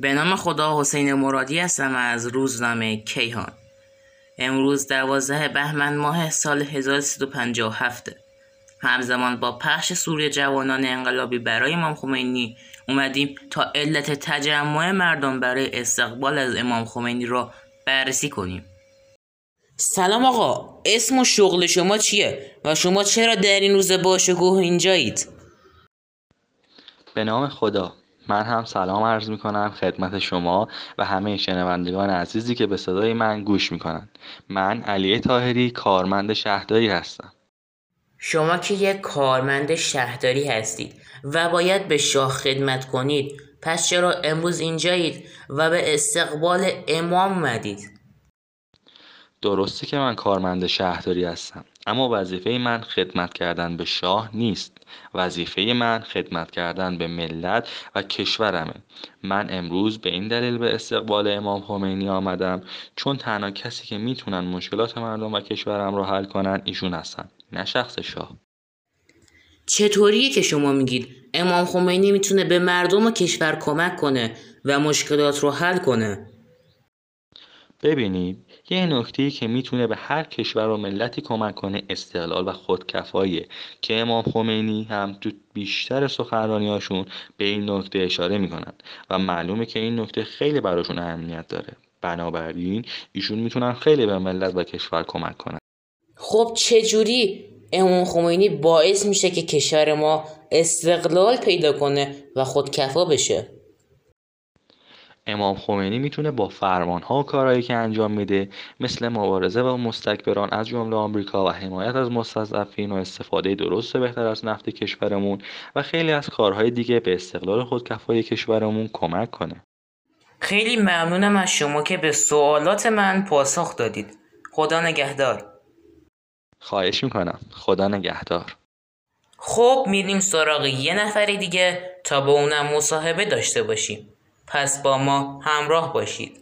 به نام خدا حسین مرادی هستم از روزنامه کیهان. امروز دوازده بهمن ماه سال 1357 همزمان با پخش سوری جوانان انقلابی برای امام خمینی اومدیم تا علت تجمع مردم برای استقبال از امام خمینی را بررسی کنیم. سلام آقا اسم و شغل شما چیه و شما چرا در این روز باشگوه اینجایید؟ به نام خدا. من هم سلام عرض می کنم خدمت شما و همه شنوندگان عزیزی که به صدای من گوش می کنند. من علی تاهری کارمند شهرداری هستم. شما که یک کارمند شهرداری هستید و باید به شاه خدمت کنید پس چرا امروز اینجایید و به استقبال امام اومدید؟ درسته که من کارمند شهرداری هستم اما وظیفه من خدمت کردن به شاه نیست. وظیفه من خدمت کردن به ملت و کشورمه. من امروز به این دلیل به استقبال امام خمینی آمدم. چون تنها کسی که می‌تونن مشکلات مردم و کشورم رو حل کنن ایشون هستن. نه شخص شاه. چطوریه که شما میگید امام خمینی می‌تونه به مردم و کشور کمک کنه و مشکلات رو حل کنه؟ ببینید یه نکته که می‌تونه به هر کشور و ملتی کمک کنه استقلال و خودکفاییه. که امام خمینی هم تو بیشتر سخنرانیاشون به این نکته اشاره می‌کنن و معلومه که این نکته خیلی براشون اهمیت داره. بنابراین ایشون می‌تونن خیلی به ملت و کشور کمک کنن. خب چجوری امام خمینی باعث میشه که کشور ما استقلال پیدا کنه و خودکفا بشه؟ امام خمینی می‌تونه با فرمانها و کارهایی که انجام میده مثل مبارزه با مستکبران از جمله آمریکا و حمایت از مستضعفین و استفاده درست بهتر از نفت کشورمون و خیلی از کارهای دیگه به استقلال خودکفای کشورمون کمک کنه. خیلی ممنونم از شما که به سوالات من پاسخ دادید. خدا نگهدار. خواهش می‌کنم. خدا نگهدار. خب میریم سراغ یه نفر دیگه تا با اونم مصاحبه داشته باشیم. پس با ما همراه باشید.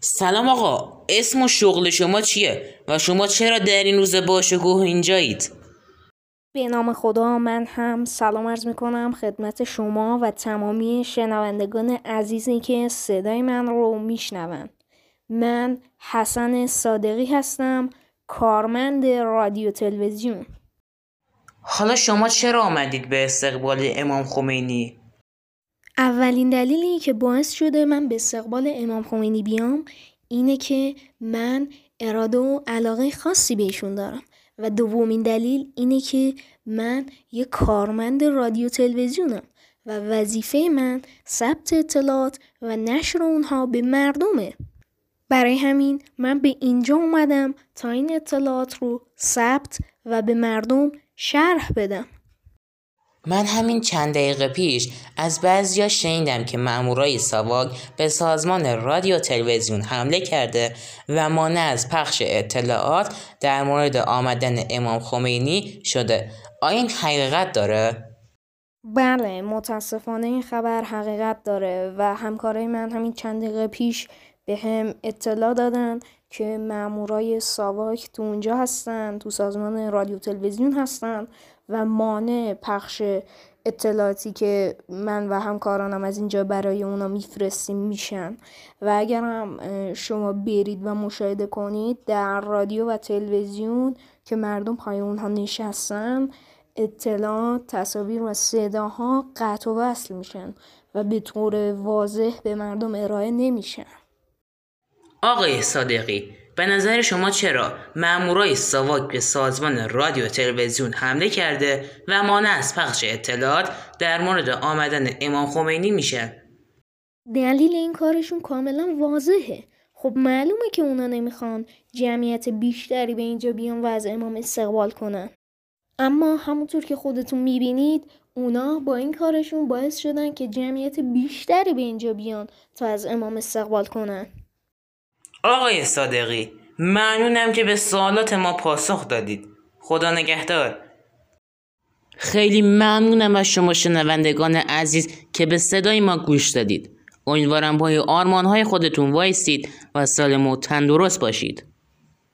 سلام آقا اسم و شغل شما چیه؟ و شما چرا در این روز باشگوه اینجایید؟ به نام خدا من هم سلام عرض می‌کنم خدمت شما و تمامی شنوندگان عزیزی که صدای من رو میشنوند من حسن صادقی هستم کارمند رادیو تلویزیون. حالا شما چرا آمدید به استقبال امام خمینی؟ اولین دلیلی که باعث شده من به استقبال امام خمینی بیام اینه که من اراده و علاقه خاصی بهشون دارم. و دومین دلیل اینه که من یه کارمند رادیو تلویزیونم و وظیفه من ثبت اطلاعات و نشر اونها به مردمه. برای همین من به اینجا اومدم تا این اطلاعات رو ثبت و به مردم شرح بدم. من همین چند دقیقه پیش از بعضیا شنیدم که مامورای ساواک به سازمان رادیو تلویزیون حمله کرده و مانع از پخش اطلاعات در مورد آمدن امام خمینی شده آیا این حقیقت داره؟ بله متاسفانه این خبر حقیقت داره و همکارای من همین چند دقیقه پیش به هم اطلاع دادن که مامورای ساواک تو اونجا هستن تو سازمان رادیو تلویزیون هستن و مانع پخش اطلاعاتی که من و همکارانم از اینجا برای اونا میفرستیم میشن. و اگر هم شما برید و مشاهده کنید در رادیو و تلویزیون که مردم پای اونها نشستن اطلاعات تصاویر و صداها قطع و وصل میشن و به طور واضح به مردم ارائه نمیشن. آقای صادقی به نظر شما چرا مامورای ساواک به سازمان رادیو تلویزیون حمله کرده و مانع از پخش اطلاعات در مورد آمدن امام خمینی میشه؟ دلیل این کارشون کاملا واضحه. خب معلومه که اونا نمی‌خوان جمعیت بیشتری به اینجا بیان و از امام استقبال کنن. اما همونطور که خودتون می‌بینید اونا با این کارشون باعث شدن که جمعیت بیشتری به اینجا بیان تا از امام استقبال کنن. آقای صادقی ممنونم که به سوالات ما پاسخ دادید. خدا نگهدار. خیلی ممنونم از شما شنوندگان عزیز که به صدای ما گوش دادید. امیدوارم پای آرمان های خودتون وایستید و سالم و تندرست باشید.